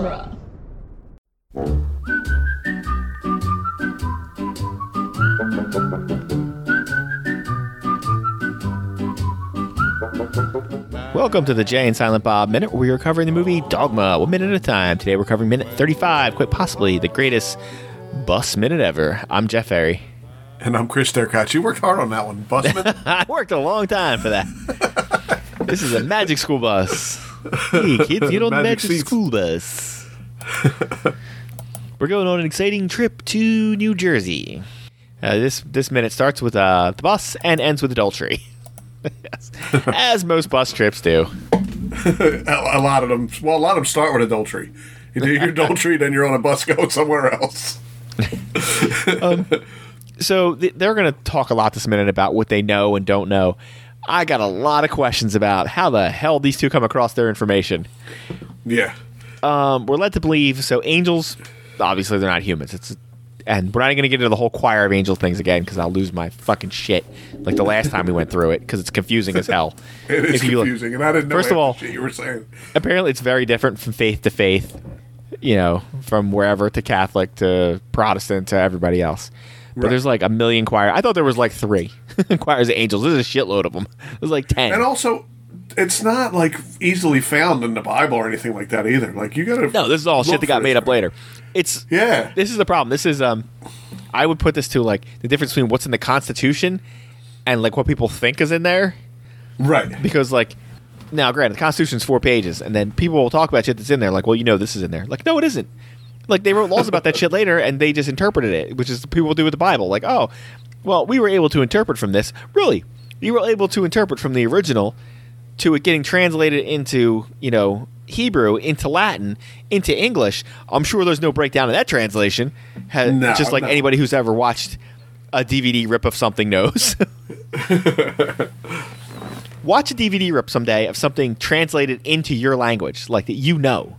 genre. Welcome to the Jay and Silent Bob Minute, where we are covering the movie Dogma, one minute at a time. Today we're covering minute 35, quite possibly the greatest bus minute ever. I'm Jeff Ferry. And I'm Chris Derkach. You worked hard on that one, Busman. I worked a long time for that. this is a magic school bus. Hey, kids, get on the Magic seats. school bus. we're going on an exciting trip to New Jersey. Uh, this this minute starts with uh, the bus and ends with adultery. yes. As most bus trips do. a lot of them. Well, a lot of them start with adultery. You do your adultery, then you're on a bus going somewhere else. so th- they're going to talk a lot this minute about what they know and don't know. I got a lot of questions about how the hell these two come across their information. Yeah. Um, we're led to believe so. Angels, obviously, they're not humans. It's and we're not going to get into the whole choir of angel things again because I'll lose my fucking shit like the last time we went through it because it's confusing as hell. It is you look- confusing, and I didn't know First of all- you were saying. apparently it's very different from faith to faith you know from wherever to catholic to protestant to everybody else but Right. there's like a million choir i thought there was like three choirs of angels there's a shitload of them there's like 10 And also, it's not like easily found in the Bible or anything like that either. Like you gotta. no this is all shit that got made up later it's Yeah. this is the problem this is um i would put this to like the difference between what's in the constitution and like what people think is in there Right. because like now granted the constitution's four pages and then people will talk about shit that's in there like well you know this is in there like no it isn't like they wrote laws about that shit later and they just interpreted it which is people do with the bible. Like oh well we were able to interpret from this. Really? You were able to interpret from the original to it getting translated into you know hebrew into latin into english. I'm sure there's no breakdown of that translation. Ha- No, just like no. anybody who's ever watched a dvd rip of something knows. Watch a DVD rip someday of something translated into your language, like that you know,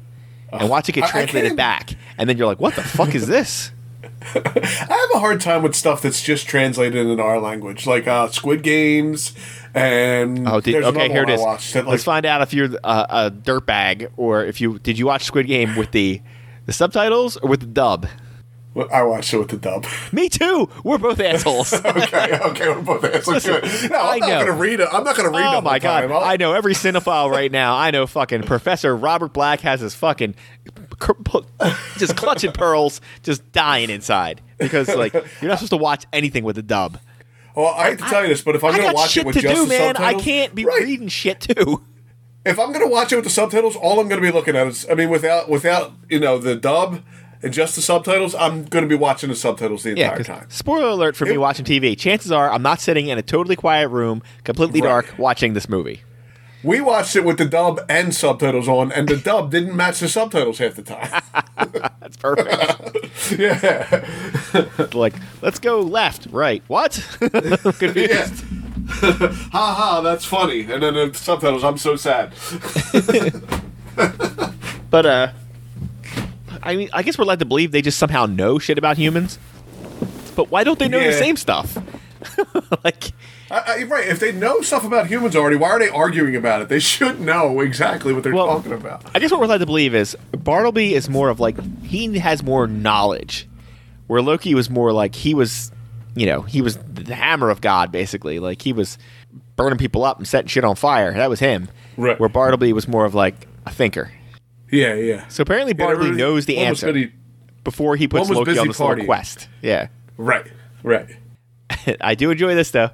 and watch it get translated back, and then you're like, "What the fuck is this?" I have a hard time with stuff that's just translated into our language, like uh, Squid Games. And Oh, did, okay, here it is. one I is. watched that, Let's find out if you're uh, a dirtbag or if you did you watch Squid Game with the the subtitles or with the dub. I watched it with the dub. Me too. We're both assholes. okay, okay, we're both that's Listen. No, I I'm not know. gonna read it. I'm not gonna read. Oh my god! I'll- I know every cinephile right now. I know fucking Professor Robert Black has his fucking just clutching pearls, just dying inside because like you're not supposed to watch anything with a dub. Well, I hate to tell you this, but if I'm I gonna watch shit it with to just do, the man. I can't be Right. reading shit too. If I'm gonna watch it with the subtitles, all I'm gonna be looking at is, I mean, without without you know the dub and just the subtitles, I'm gonna be watching the subtitles the Yeah, time. spoiler alert for me watching TV. Chances are I'm not sitting in a totally quiet room, completely Right. dark, watching this movie. We watched it with the dub and subtitles on, and the dub didn't match the subtitles half the time. That's perfect. yeah, like, let's go left, right. What? Confused. ha ha, that's funny. And then the subtitles, I'm so sad. But uh, I mean, I guess we're led to believe they just somehow know shit about humans. But why don't they know the same stuff? like, I, I, right, if they know stuff about humans already, why are they arguing about it? They should know exactly what they're Well, talking about. I guess what we're led to believe is Bartleby is more of like he has more knowledge, where Loki was more like he was, you know, he was the hammer of God basically. Like he was burning people up and setting shit on fire. That was him. Right. Where Bartleby was more of like a thinker. Yeah, yeah. So apparently Yeah, really- knows the answer busy- before he puts Loki on this little quest. Yeah. Right, right. I do enjoy this though.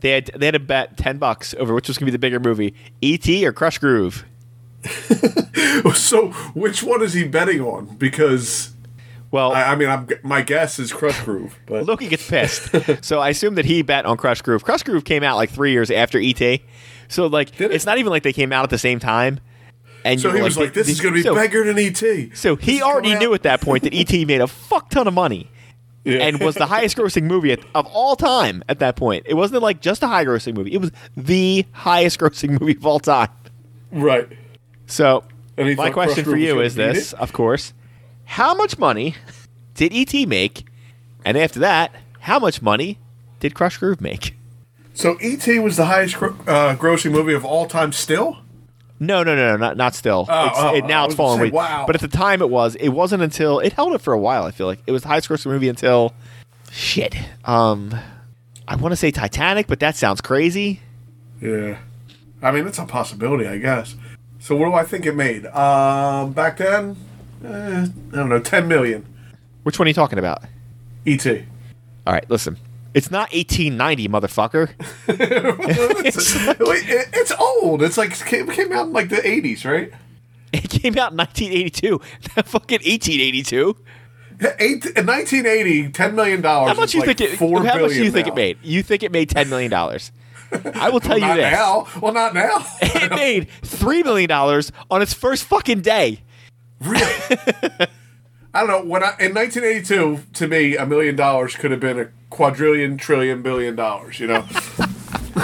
They had they had to bet ten bucks over which was gonna be the bigger movie, E.T. or Krush Groove. So, which one is he betting on? Because Well, I, I mean, I'm, my guess is Krush Groove, but Loki gets pissed, so I assume that he bet on Krush Groove. Krush Groove came out like three years after E.T., so like Did it? it's not even like they came out at the same time. And so he was like, "This the- is going to be so, bigger than ET." So he already knew out- at that point that E.T. made a fuck ton of money. Yeah. and was the highest grossing movie at, of all time at that point. It wasn't like just a high grossing movie; it was the highest grossing movie of all time. right. So, my question for you is this, of course: How much money did ET make? And after that, how much money did Krush Groove make? So ET was the highest gro- uh, grossing movie of all time. Still, No, no, no, no, not not still. Oh, it's, oh, it, now it's was gonna fallen say, wow. But at the time, it was. It wasn't until it held it for a while. I feel like it was the highest grossing movie until shit. Um, I want to say Titanic, but that sounds crazy. Yeah. I mean, it's a possibility, I guess. So what do I think it made? Um, back then, eh, I don't know, ten million. Which one are you talking about? E.T. All right, listen. It's not 1890, motherfucker. it's, it's old. It's like it came out in like the eighties, right? It came out in 1982. Not fucking 1882. Eight, in 1980, $10 million. How much you like think it? How much do you billion think now. it made? You think it made 10 million dollars? I will tell you Not this. now. Well, not now. It made three million dollars on its first fucking day. Really? I don't know. When I, in 1982, to me, a million dollars could have been a quadrillion, trillion, billion dollars. You know.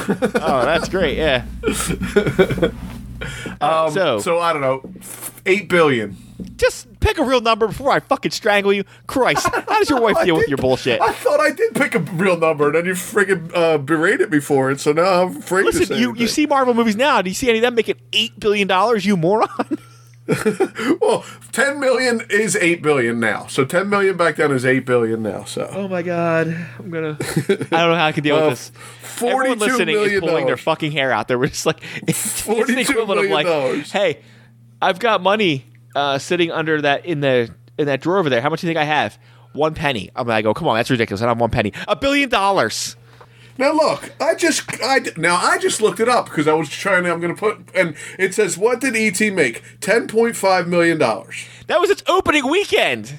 Oh, that's great. Yeah. Um, so, so I don't know, eight billion. just pick a real number before I fucking strangle you. Christ, how does your wife deal with your bullshit? I thought I did pick a real number, and then you friggin' uh, berated me for it. So now I'm afraid to Listen, say you, you see Marvel movies now. Do you see any of them making eight billion dollars? You moron. Well, 10 million is 8 billion now. So 10 million back then is 8 billion now. So Oh my god, I'm gonna. I don't know how I can deal Uh, with this. Everyone $42 listening is pulling their fucking hair out. There, we're just like it's, it's the equivalent of like, dollars. hey, I've got money uh, sitting under that in the in that drawer over there. How much do you think I have? One penny. I'm like, oh come on, that's ridiculous. I don't have one penny. A billion dollars. Now look, I just I now I just looked it up because I was trying to I'm going to put and it says what did ET make? 10.5 million dollars. That was its opening weekend.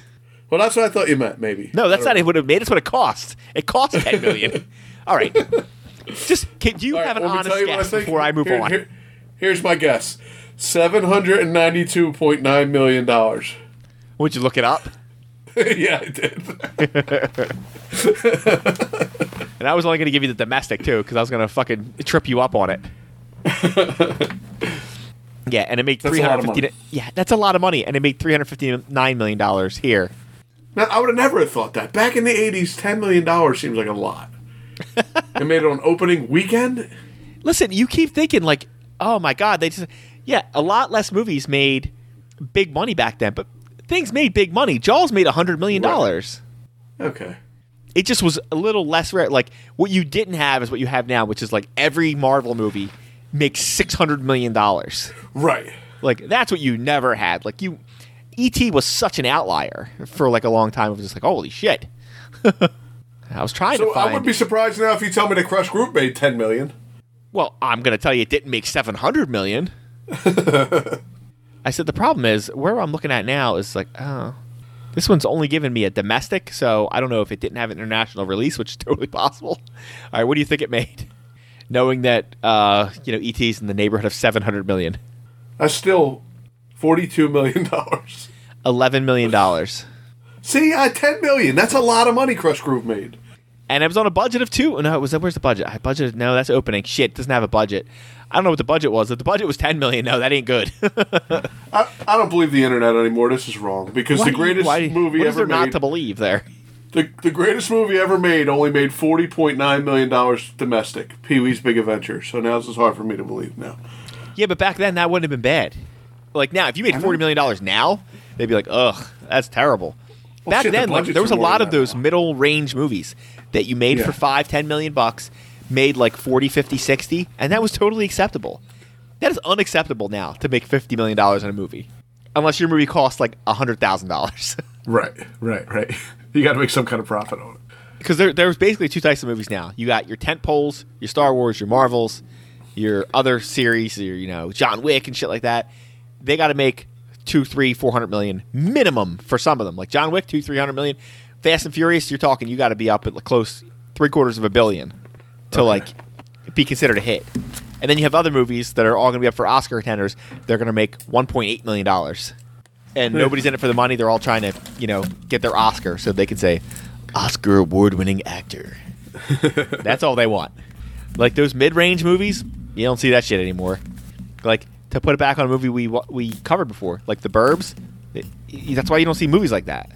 Well, that's what I thought you meant maybe. No, that's not don't it. Would have made. It's what it cost. It cost ten million. All right. Just can, you know. All have an honest guess think. before I move Here- on? here- here's my guess. 792.9 million dollars. Would you look it up? yeah, I did. And I was only going to give you the domestic too, because I was going to fucking trip you up on it. yeah, and it made three a hundred fifty. Yeah, that's a lot of money, and it made three hundred fifty nine million dollars here. Now, I would have never have thought that. Back in the 80s, $10 million seems like a lot. it made it on opening weekend? Listen, you keep thinking like, oh my god, they just yeah, a lot less movies made big money back then, but things made big money. Jaws made hundred million dollars. Okay. It just was a little less rare. Like what you didn't have is what you have now, which is like every Marvel movie makes six hundred million dollars. Right. Like that's what you never had. Like you, ET was such an outlier for like a long time. It was just like holy shit. I was trying So to find. I would be surprised now if you tell me the Krush Groove made 10 million. well, I'm gonna tell you, it didn't make seven hundred million. I said the problem is where I'm looking at now is like, oh, this one's only given me a domestic, so I don't know if it didn't have an international release, which is totally possible. All right, what do you think it made? Knowing that uh, you know ET's in the neighborhood of seven hundred million. That's still $42 million. Eleven million dollars. See, uh, 10 million. That's a lot of money Krush Groove made. And it was on a budget of two. No, it was where's the budget? I budgeted. No, that's opening. Shit, doesn't have a budget. I don't know what the budget was. If the budget was ten million, no, that ain't good. I, I don't believe the internet anymore. This is wrong because Why the you- greatest why movie what is ever there not to believe there? the, the greatest movie ever made only made forty point nine million dollars domestic. Pee Wee's Big Adventure. So now this is hard for me to believe now. Yeah, but back then that wouldn't have been bad. Like now, if you made forty million dollars now, they'd be like, "Ugh, that's terrible." Well, back shit, the then, like, there was a lot of those now. middle range movies that you made Yeah. for five, ten million bucks, made like 40, 50, 60, and that was totally acceptable. That is unacceptable now to make fifty million dollars in a movie, unless your movie costs like hundred thousand dollars. Right, right, right. You got to make some kind of profit on it. because there, there's basically two types of movies now. You got your tent poles, your Star Wars, your Marvels, your other series, your you know John Wick and shit like that. They got to make two, three, four hundred million minimum for some of them. Like John Wick, two, three hundred million. Fast and Furious, you're talking you got to be up at like close three quarters of a billion to Okay. like be considered a hit. And then you have other movies that are all going to be up for Oscar contenders. They're going to make 1.8 million dollars, and hmm. nobody's in it for the money. They're all trying to, you know, get their Oscar so they can say Oscar award-winning actor. That's all they want. Like those mid-range movies, you don't see that shit anymore. Like to put it back on a movie we we covered before, like The Burbs. it- that's why you don't see movies like that.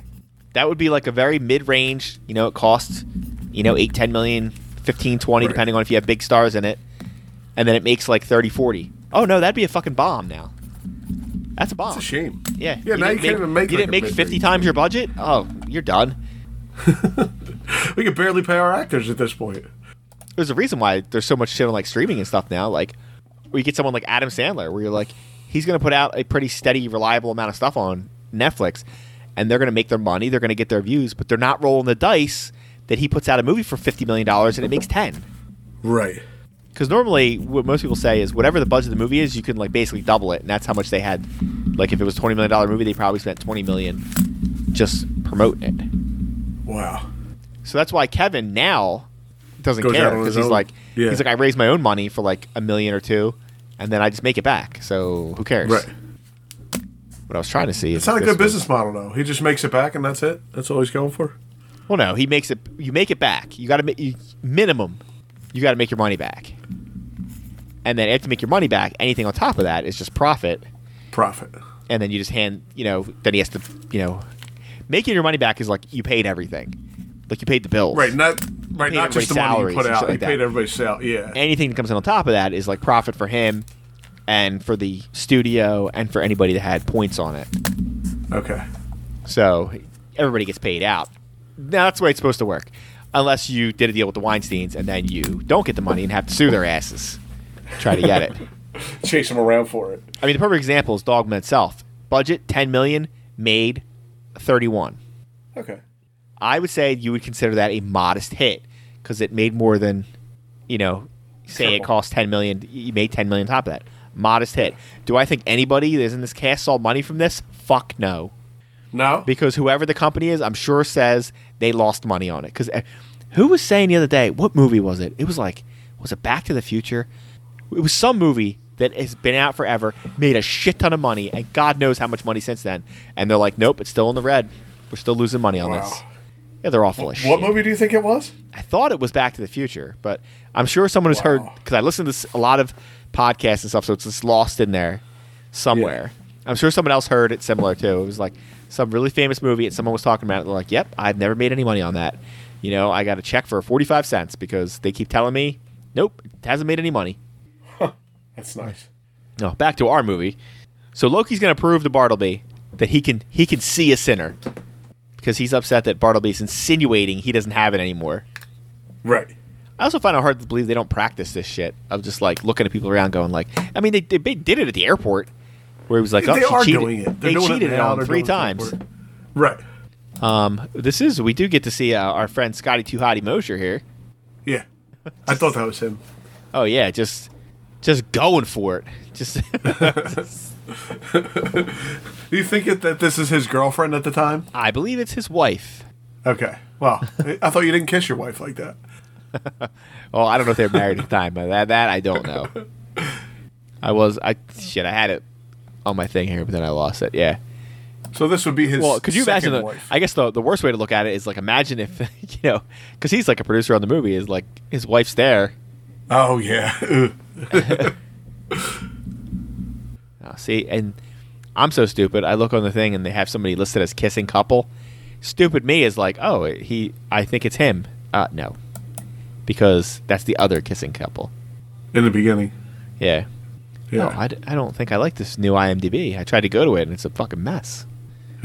That would be like a very mid-range. You know, it costs, you know, 8, 10 million, 15, 20, Right. depending on if you have big stars in it, and then it makes like 30, 40. Oh no, that'd be a fucking bomb now. That's a bomb. It's a shame. Yeah. Yeah, now you can't even make You like didn't make fifty movie. times your budget. Oh, you're done. We could barely pay our actors at this point. There's a reason why there's so much shit on like streaming and stuff now. Like, where you get someone like Adam Sandler, where you're like, he's gonna put out a pretty steady, reliable amount of stuff on Netflix, and they're gonna make their money, they're gonna get their views, but they're not rolling the dice that he puts out a movie for fifty million dollars and it makes ten. Right. Because normally, what most people say is whatever the budget of the movie is, you can like basically double it, and that's how much they had. Like if it was twenty million dollar movie, they probably spent twenty million just promoting it. Wow. So that's why Kevin now doesn't Goes care because he's own. like Yeah. he's like I raised my own money for like a million or two, and then I just make it back. So who cares? Right. What I was trying to see. It's not a good this was- business model, though. He just makes it back, and that's it. That's all he's going for. Well, no, he makes it. You make it back. You got to make minimum. You got to make your money back, and then after you make your money back, anything on top of that is just profit. Profit. and then you just hand you know then he has to you know making your money back is like you paid everything like you paid the bills Right. Not right. Not just the money you put out. He like paid that. everybody's salary. Yeah. anything that comes in on top of that is like profit for him and for the studio and for anybody that had points on it okay. so everybody gets paid out now that's the way it's supposed to work unless you did a deal with the weinsteins and then you don't get the money and have to sue their asses try to get it Chase them around for it. i mean the perfect example is dogma itself budget 10 million made 31 Okay. I would say you would consider that a modest hit because it made more than, you know, say it cost ten million. You made ten million on top of that. Modest hit. Do I think anybody that's in this cast saw money from this? Fuck no. No. Because whoever the company is, I'm sure says they lost money on it. Because eh, who was saying the other day? What movie was it? It was like, was it Back to the Future? It was some movie that has been out forever, made a shit ton of money, and God knows how much money since then. And they're like, nope, it's still in the red. We're still losing money on Wow. this. Yeah, they're of shit. What movie do you think it was? I thought it was Back to the Future, but I'm sure someone has heard because I listen to a lot of podcasts and stuff, so it's just lost in there somewhere. I'm sure someone else heard it similar too. It was like some really famous movie, and someone was talking about it. They're like, "Yep, I've never made any money on that. You know, I got a check for 45 cents because they keep telling me, nope, it hasn't made any money." That's nice. No, back to our movie. So Loki's going to prove to Bartleby that he can he can see a sinner because he's upset that Bartleby's insinuating he doesn't have it anymore. Right. I also find it hard to believe they don't practice this shit of just like looking at people around going like, I mean, they, they did it at the airport where he was like, oh, they she are cheated. doing it. They're they doing cheated it now. on They're three doing it times. for- Right. Um, this is we do get to see uh, our friend Scotty Too Hottie Mosier here. Yeah. I thought that was him. Oh yeah, just just going for it. Just Do you think it, that this is his girlfriend at the time? I believe it's his wife. Okay. Well, I thought you didn't kiss your wife like that. Well, I don't know if they're married at the time, but that that I don't know. I was I shit. I had it on my thing here, but then I lost it. Yeah. So this would be his. Well, could you imagine? The, wife. I guess the the worst way to look at it is like imagine if you know because he's like a producer on the movie is like his wife's there. Oh yeah. Oh, see, and I'm so stupid. I look on the thing and they have somebody listed as kissing couple. Stupid me is like, oh, he. I think it's him. Uh, no, because that's the other kissing couple. In the beginning. Yeah. Yeah. No, I, d- I don't think I like this new IMDb. I tried to go to it and it's a fucking mess.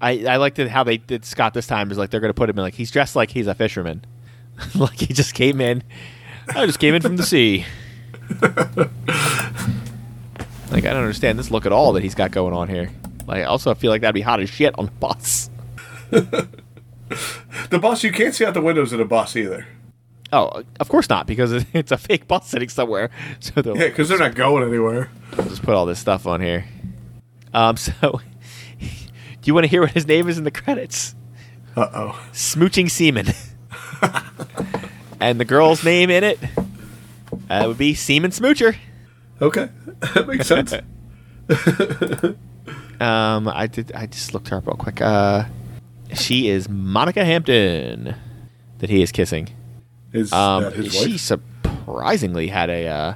I I liked it how they did Scott this time is like they're gonna put him in like he's dressed like he's a fisherman, like he just came in. I just came in from the sea. like I don't understand this look at all that he's got going on here. Like I also feel like that'd be hot as shit on the bus. the bus. You can't see out the windows of the bus either. Oh, of course not because it's a fake bus sitting somewhere. So they'll Yeah, because they're not going anywhere. just put all this stuff on here. Um, so do you want to hear what his name is in the credits? Uh oh. Smooching Seaman. and the girl's name in it uh, would be Seaman Smoocher. Okay, that makes sense. Um, I did. I just looked her up real quick. Uh, she is Monica Hampton that he is kissing. Is Um, she wife? surprisingly had a. Uh,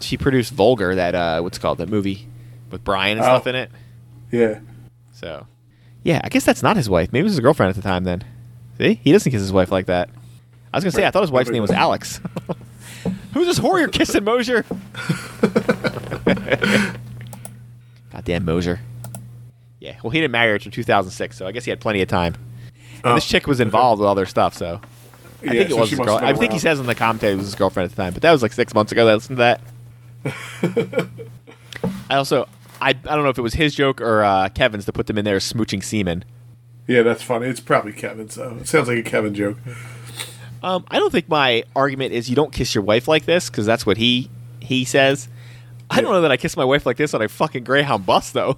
she produced Vulgar, that uh, what's it called that movie with Bryan and Oh. stuff in it. Yeah. So, yeah, I guess that's not his wife. Maybe it was his girlfriend at the time. Then, see, he doesn't kiss his wife like that. I was gonna say I thought his wife's name was. Alex. Who's this whore you're kissing, Mosier? Goddamn Mosier. Yeah, well, he didn't marry her until 2006, so I guess he had plenty of time. And Oh, this chick was involved with all their stuff, so I Yeah, think it so was his girl. I think he says in the commentary it was his girlfriend at the time, but that was like six months ago. That I listened to that. I also, I, I don't know if it was his joke or uh, Kevin's to put them in there as smooching semen. Yeah, that's funny. It's probably Kevin's though. It sounds like a Kevin joke. Um, I don't think my argument is you don't kiss your wife like this because that's what he he says. I don't know that I kiss my wife like this on a fucking Greyhound bus though.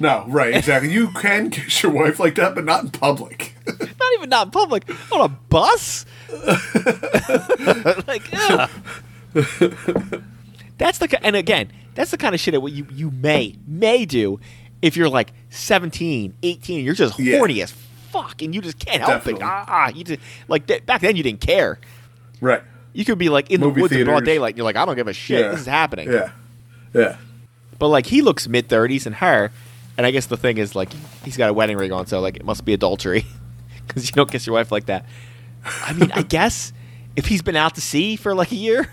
No, right, exactly. You can kiss your wife like that, but not in public. Even not public on a bus. like, ugh. that's the and again, that's the kind of shit that you you may may do if you're like 17, 18, you're just Yeah. horny as fuck and you just can't help Definitely. it. Ah, ah, you just like back then you didn't care. right. You could be like in Movie the woods in broad daylight and you're like, I don't give a shit. Yeah. This is happening. Yeah. Yeah. But like he looks mid thirties and her, and I guess the thing is like he's got a wedding ring on, so like it must be adultery because you don't kiss your wife like that. I mean, I guess if he's been out to sea for like a year,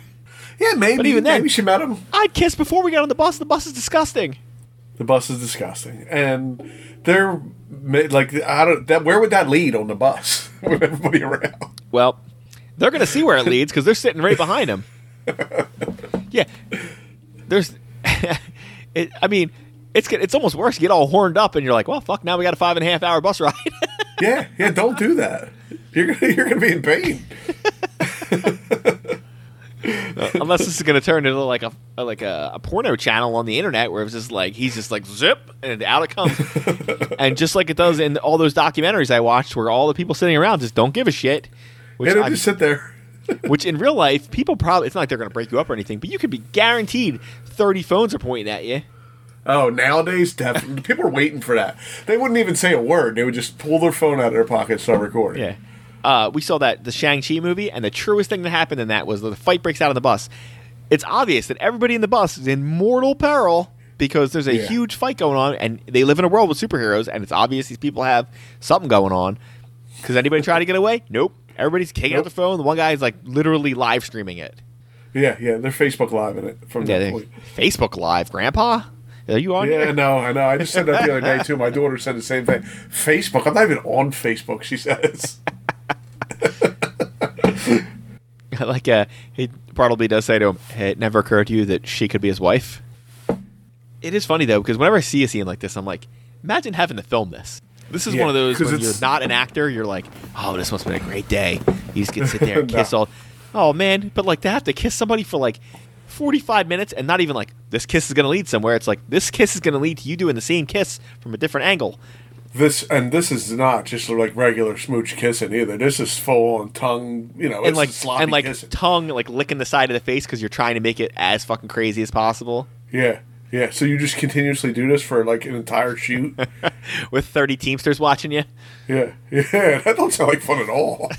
Yeah, maybe. But even then- maybe she met him. I'd kiss before we got on the bus. The bus is disgusting. The bus is disgusting, and they're like, I don't. That where would that lead on the bus with everybody around? Well, they're gonna see where it leads because they're sitting right behind him. Yeah, there's. it, I mean, it's it's almost worse. You get all horned up and you're like, well, fuck. Now we got a five and a half hour bus ride. Yeah, yeah. Don't do that. You're gonna, you're gonna be in pain. Unless this is going to turn into like a like a, a porno channel on the internet where it's just like he's just like zip and out it comes, and just like it does in all those documentaries I watched where all the people sitting around just don't give a shit. Which, Yeah, just sit there. which in real life people probably it's not like they're going to break you up or anything, but you could be guaranteed thirty phones are pointing at you. Oh, nowadays, definitely, people are waiting for that. They wouldn't even say a word. They would just pull their phone out of their pocket and start recording. Yeah. Uh, we saw that the Shang Chi movie, and the truest thing that happened in that was the fight breaks out on the bus. It's obvious that everybody in the bus is in mortal peril because there's a Yeah. huge fight going on, and they live in a world with superheroes, and it's obvious these people have something going on. Because anybody try to get away? Nope. Everybody's taking out the phone. The one guy is like literally live streaming it. yeah, yeah. They're Facebook Live in it from Yeah, that point. Facebook Live, Grandpa. Are you on? Yeah, here? no, I know. I just said that the other day too. My daughter said the same thing. Facebook. I'm not even on Facebook. She says. like uh, he probably does say to him, hey, "It never occurred to you that she could be his wife." It is funny though because whenever I see a scene like this, I'm like, imagine having to film this. This is Yeah, one of those when you're not an actor, you're like, "Oh, this must have been a great day." You just get sit there and No. kiss all. Oh man, but like to have to kiss somebody for like 45 minutes and not even like this kiss is going to lead somewhere. It's like this kiss is going to lead to you doing the same kiss from a different angle. This and this is not just like regular smooch kissing either. This is full on tongue. You know, and it's like sloppy and like kissing. tongue like licking the side of the face because you're trying to make it as fucking crazy as possible yeah, yeah. So you just continuously do this for like an entire shoot. with 30 teamsters watching you yeah, yeah. That don't sound like fun at all.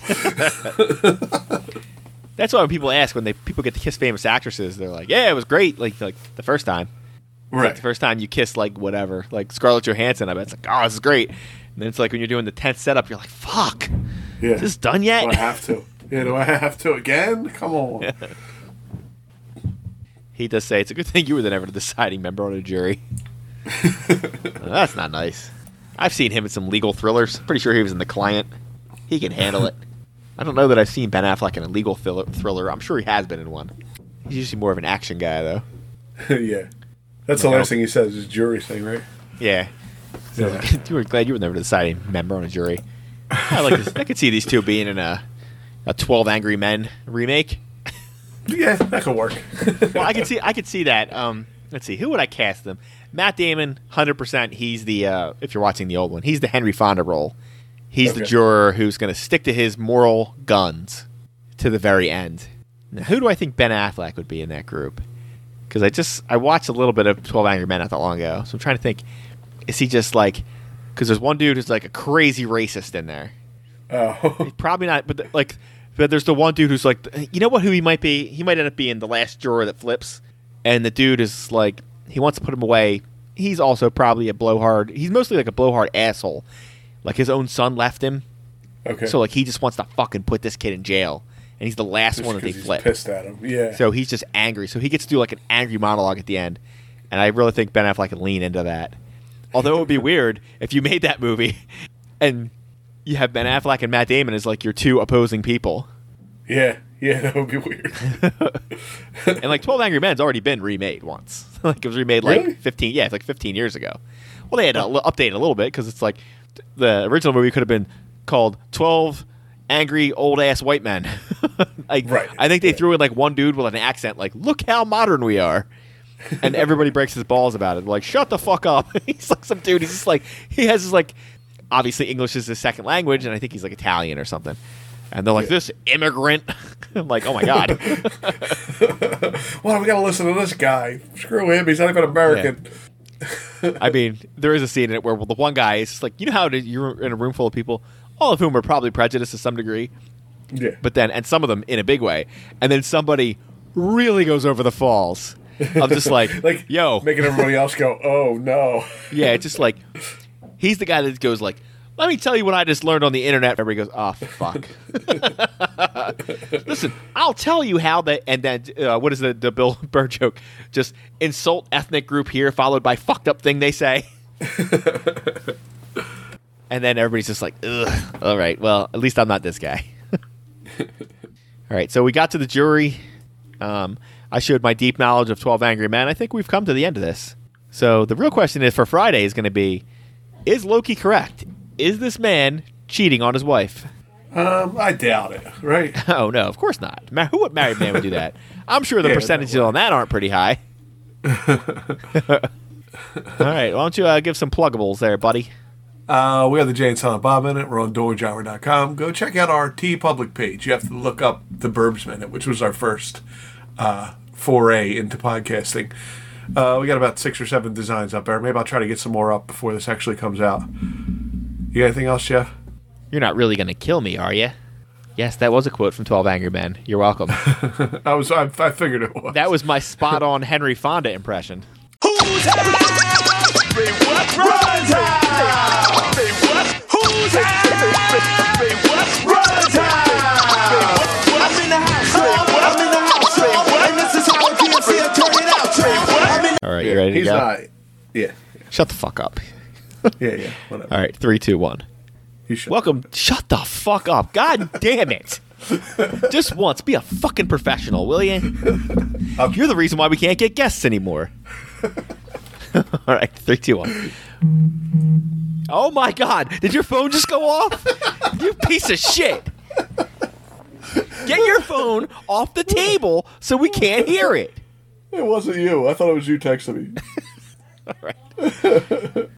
that's why when people ask when they people get to kiss famous actresses they're like yeah it was great like like the first time like right. the first time you kiss like whatever like scarlett johansson i bet it's like oh this is great and then it's like when you're doing the 10th setup you're like fuck Yeah. is this done yet Do I have to? Yeah. Do I have to again? Come on. he does say it's a good thing you were the never deciding member on a jury that's not nice i've seen him in some legal thrillers pretty sure he was in the client he can handle it i don't know that i've seen ben affleck in a legal thriller, thriller. i'm sure he has been in one he's usually more of an action guy though yeah. That's the Like, last thing he says is jury thing, right? yeah So, Yeah. you were glad you were never the deciding member on a jury i like this i could see these two being in a a 12 angry men remake Yeah, that could work. well, I could see I could see that. Um, let's see, who would I cast them? Matt Damon, hundred percent. He's the uh, if you're watching the old one, he's the Henry Fonda role. He's the juror who's going to stick to his moral guns to the very end. Now, who do I think Ben Affleck would be in that group? Because I just I watched a little bit of Twelve Angry Men not that long ago, so I'm trying to think: is he just like? Because there's one dude who's like a crazy racist in there. Oh, Probably not, but the, like, but there's the one dude who's like, you know what? Who he might be? He might end up being the last juror that flips, and the dude is like, he wants to put him away. He's also probably a blowhard. He's mostly like a blowhard asshole. Like his own son left him, okay. so like he just wants to fucking put this kid in jail, and he's the last Just one that they flip. pissed at him. Yeah. So he's just angry. So he gets to do like an angry monologue at the end, and I really think Ben Affleck can lean into that. Although it would be weird if you made that movie and you have Ben Affleck and Matt Damon as like your two opposing people, yeah. Yeah. That would be weird. and like Twelve Angry Men's already been remade once. like it was remade like Really? fifteen, yeah, it's like fifteen years ago. Well, they had to update it a little bit because it's like the original movie could have been called Twelve Angry Old Ass White Men. like, Right. I think they Yeah. threw in like one dude with an accent, like "Look how modern we are." and everybody breaks his balls about it. Like, shut the fuck up. he's like some dude. He's just like he has his like obviously English is his second language, and I think he's like Italian or something. And they're like, Yeah. this immigrant. I'm like, oh my god. well, we got to listen to this guy. Screw him. He's not even American. I mean, there is a scene in it where the one guy is like, you know how you're in a room full of people, all of whom are probably prejudiced to some degree, Yeah. but then and some of them in a big way, and then somebody really goes over the falls. I'm just like, like, yo, making everybody else go, oh no. yeah, it's just like he's the guy that goes like, let me tell you what I just learned on the internet. Everybody goes, oh fuck. Listen, I'll tell you how that, and then uh, what is the the Bill Burr joke? Just insult ethnic group here, followed by fucked up thing they say. and then everybody's just like, ugh. All right, well, at least I'm not this guy. all right, so we got to the jury. Um, I showed my deep knowledge of 12 Angry Men. I think we've come to the end of this. So the real question is for Friday is going to be Is Loki correct? Is this man cheating on his wife? Um, I doubt it. Right. Oh, no, of course not. Who would married man would do that? I'm sure the Yeah, percentages way. on that aren't pretty high. All right, why don't you uh, give some pluggables there, buddy? Uh, we are the Jay and Silent Bob Minute. We're on doorjobber.com. Go check out our TeePublic page. You have to look up the Burbs Minute, which was our first uh, foray into podcasting. Uh, we got about six or seven designs up there. Maybe I'll try to get some more up before this actually comes out. You got anything else, Jeff? You're not really going to kill me, are you? Yes, that was a quote from 12 Angry Men. You're welcome. I was I, I figured it was. that was my spot on Henry Fonda impression. Who's out? Say what? Run time. Say what? Who's out? Say what? Run time. I'm in the house. I'm in the house. And this is how a DMC turn it out. Say what? I'm in All right, you ready to He's go? not. Yeah. Shut the fuck up. Yeah, yeah. Whatever. All right, three, two, one. You should. Welcome. Shut the fuck up. God damn it. Just once, be a fucking professional, will you? You're the reason why we can't get guests anymore. All right, three, two, one. Oh my god, did your phone just go off? You piece of shit. Get your phone off the table so we can't hear it. It wasn't you. I thought it was you texting me. All right.